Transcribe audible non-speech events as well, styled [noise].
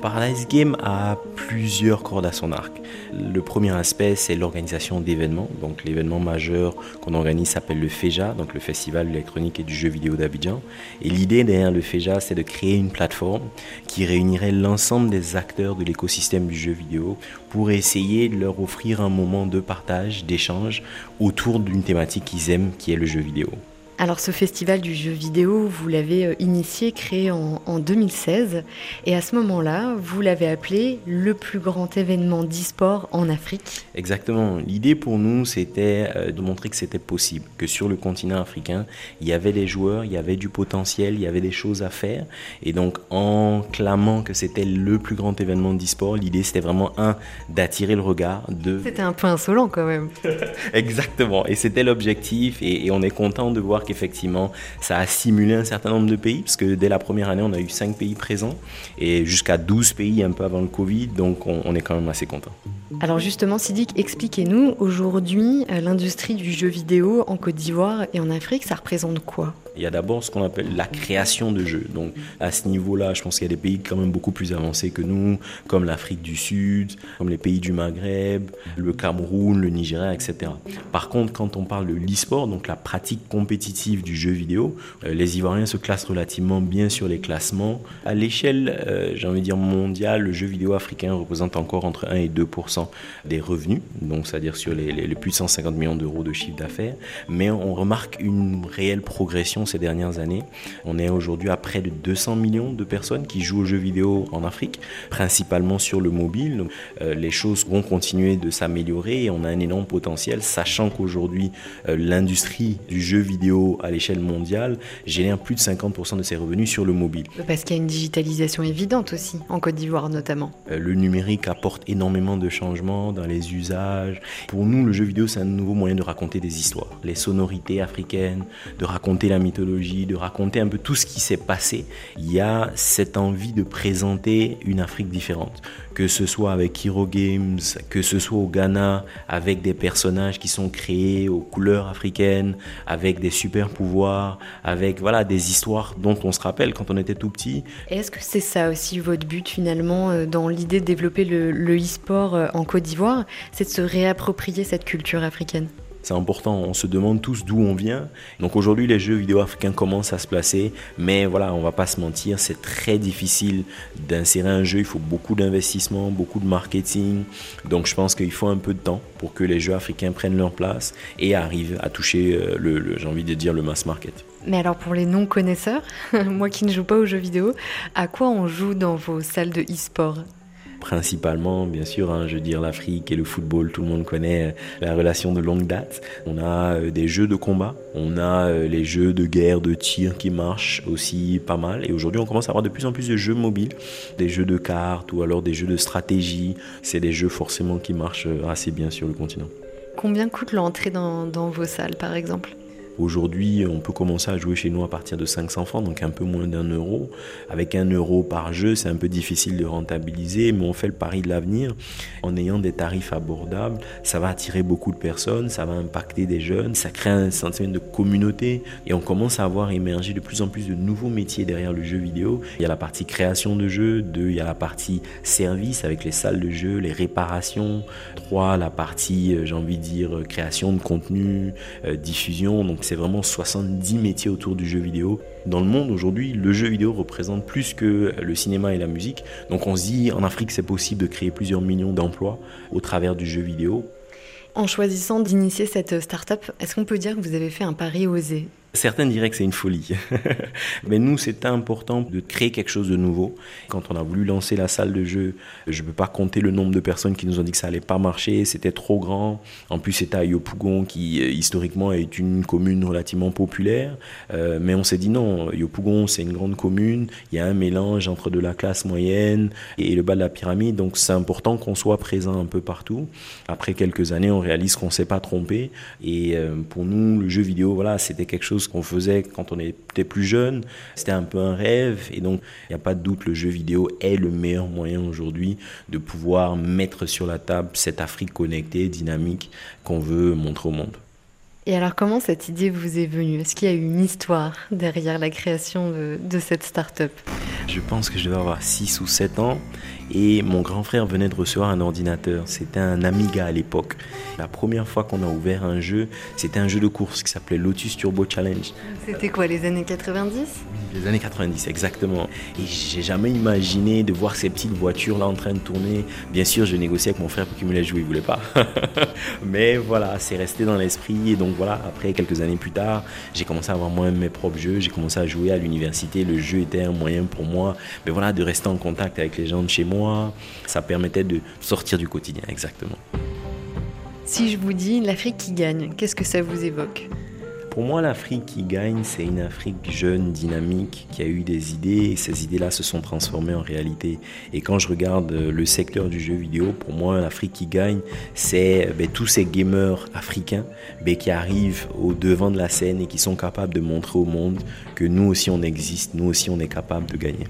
Paradise Game a plusieurs cordes à son arc. Le premier aspect, c'est l'organisation d'événements. Donc, l'événement majeur qu'on organise s'appelle le FEJA, donc le Festival électronique et du jeu vidéo d'Abidjan. Et l'idée derrière le FEJA, c'est de créer une plateforme qui réunirait l'ensemble des acteurs de l'écosystème du jeu vidéo pour essayer de leur offrir un moment de partage, d'échange autour d'une thématique qu'ils aiment, qui est le jeu vidéo. Alors ce festival du jeu vidéo, vous l'avez euh, initié, créé en, 2016, et à ce moment-là, vous l'avez appelé le plus grand événement d'e-sport en Afrique. Exactement. L'idée pour nous, c'était euh, de montrer que c'était possible, que sur le continent africain, il y avait des joueurs, il y avait du potentiel, il y avait des choses à faire, et donc en clamant que c'était le plus grand événement d'e-sport, l'idée c'était vraiment un d'attirer le regard, de. C'était un peu insolent quand même. [laughs] Exactement, et c'était l'objectif, et on est content de voir qu'effectivement, ça a simulé un certain nombre de pays, parce que dès la première année, on a eu 5 pays présents, et jusqu'à 12 pays un peu avant le Covid, donc on, est quand même assez content. Alors justement, Sidic, expliquez-nous, aujourd'hui, euh, l'industrie du jeu vidéo en Côte d'Ivoire et en Afrique, ça représente quoi? Il y a d'abord ce qu'on appelle la création de jeux. Donc à ce niveau-là, je pense qu'il y a des pays quand même beaucoup plus avancés que nous, comme l'Afrique du Sud, comme les pays du Maghreb, le Cameroun, le Nigeria, etc. Par contre, quand on parle de l'e-sport, donc la pratique compétitive du jeu vidéo, euh, les Ivoiriens se classent relativement bien sur les classements. À l'échelle, euh, j'ai envie de dire mondiale, le jeu vidéo africain représente encore entre 1 et 2% des revenus, donc c'est-à-dire sur les, les plus de 150 millions d'euros de chiffre d'affaires. Mais on remarque une réelle progression ces dernières années. On est aujourd'hui à près de 200 millions de personnes qui jouent aux jeux vidéo en Afrique, principalement sur le mobile. Euh, les choses vont continuer de s'améliorer et on a un énorme potentiel, sachant qu'aujourd'hui, euh, l'industrie du jeu vidéo à l'échelle mondiale génère plus de 50% de ses revenus sur le mobile. Parce qu'il y a une digitalisation évidente aussi, en Côte d'Ivoire notamment. Euh, le numérique apporte énormément de changements dans les usages. Pour nous, le jeu vidéo, c'est un nouveau moyen de raconter des histoires. Les sonorités africaines, de raconter la mythologie de raconter un peu tout ce qui s'est passé, il y a cette envie de présenter une Afrique différente. Que ce soit avec Hero Games, que ce soit au Ghana, avec des personnages qui sont créés aux couleurs africaines, avec des super pouvoirs, avec voilà des histoires dont on se rappelle quand on était tout petit. Est-ce que c'est ça aussi votre but finalement euh, dans l'idée de développer le e-sport euh, en Côte d'Ivoire, c'est de se réapproprier cette culture africaine? C'est important, on se demande tous d'où on vient. Donc aujourd'hui, les jeux vidéo africains commencent à se placer, mais voilà, on va pas se mentir, c'est très difficile d'insérer un jeu, il faut beaucoup d'investissement, beaucoup de marketing. Donc je pense qu'il faut un peu de temps pour que les jeux africains prennent leur place et arrivent à toucher euh, le, j'ai envie de dire, le mass market. Mais alors pour les non-connaisseurs, [laughs] moi qui ne joue pas aux jeux vidéo, à quoi on joue dans vos salles de e-sport? Principalement, bien sûr, hein, je veux dire l'Afrique et le football, tout le monde connaît euh, la relation de longue date. On a euh, des jeux de combat, on a euh, les jeux de guerre, de tir qui marchent aussi pas mal. Et aujourd'hui, on commence à avoir de plus en plus de jeux mobiles, des jeux de cartes ou alors des jeux de stratégie. C'est des jeux forcément qui marchent assez bien sur le continent. Combien coûte l'entrée dans vos salles, par exemple? Aujourd'hui, on peut commencer à jouer chez nous à partir de 500 francs, donc un peu moins d'un euro. Avec un euro par jeu, c'est un peu difficile de rentabiliser, mais on fait le pari de l'avenir. En ayant des tarifs abordables, ça va attirer beaucoup de personnes, ça va impacter des jeunes, ça crée un sentiment de communauté et on commence à voir émerger de plus en plus de nouveaux métiers derrière le jeu vidéo. Il y a la partie création de jeux, deux, il y a la partie service avec les salles de jeu, les réparations, trois, la partie, euh, j'ai envie de dire, création de contenu, euh, diffusion. C'est vraiment 70 métiers autour du jeu vidéo. Dans le monde aujourd'hui, le jeu vidéo représente plus que le cinéma et la musique. Donc on se dit en Afrique c'est possible de créer plusieurs millions d'emplois au travers du jeu vidéo. En choisissant d'initier cette start-up, est-ce qu'on peut dire que vous avez fait un pari osé? Certains diraient que c'est une folie. [laughs] Mais nous, c'est important de créer quelque chose de nouveau. Quand on a voulu lancer la salle de jeu, je ne peux pas compter le nombre de personnes qui nous ont dit que ça allait pas marcher, c'était trop grand. En plus, c'était à Yopougon, qui euh, historiquement est une commune relativement populaire. Euh, mais on s'est dit non, Yopougon, c'est une grande commune. Il y a un mélange entre de la classe moyenne et le bas de la pyramide. Donc, c'est important qu'on soit présent un peu partout. Après quelques années, on réalise qu'on ne s'est pas trompé. Et euh, pour nous, le jeu vidéo, voilà, c'était quelque chose qu'on faisait quand on était plus jeune. C'était un peu un rêve. Et donc, il n'y a pas de doute, le jeu vidéo est le meilleur moyen aujourd'hui de pouvoir mettre sur la table cette Afrique connectée, dynamique qu'on veut montrer au monde. Et alors, comment cette idée vous est venue? Est-ce qu'il y a eu une histoire derrière la création de, de cette start-up? Je pense que je devais avoir 6 ou 7 ans et mon grand frère venait de recevoir un ordinateur. C'était un Amiga à l'époque. La première fois qu'on a ouvert un jeu, c'était un jeu de course qui s'appelait Lotus Turbo Challenge. C'était quoi, les années 90 Les années 90, exactement. Et j'ai jamais imaginé de voir ces petites voitures là en train de tourner. Bien sûr, je négociais avec mon frère pour qu'il me les joue, il voulait pas. [laughs] Mais voilà, c'est resté dans l'esprit. Et donc voilà, après, quelques années plus tard, j'ai commencé à avoir moi mes propres jeux. J'ai commencé à jouer à l'université. Le jeu était un moyen pour moi, mais voilà, de rester en contact avec les gens de chez moi ça permettait de sortir du quotidien, exactement. Si je vous dis l'Afrique qui gagne, qu'est-ce que ça vous évoque? Pour moi, l'Afrique qui gagne, c'est une Afrique jeune, dynamique, qui a eu des idées et ces idées-là se sont transformées en réalité. Et quand je regarde le secteur du jeu vidéo, pour moi, l'Afrique qui gagne, c'est ben, tous ces gamers africains ben, qui arrivent au devant de la scène et qui sont capables de montrer au monde que nous aussi on existe, nous aussi on est capable de gagner.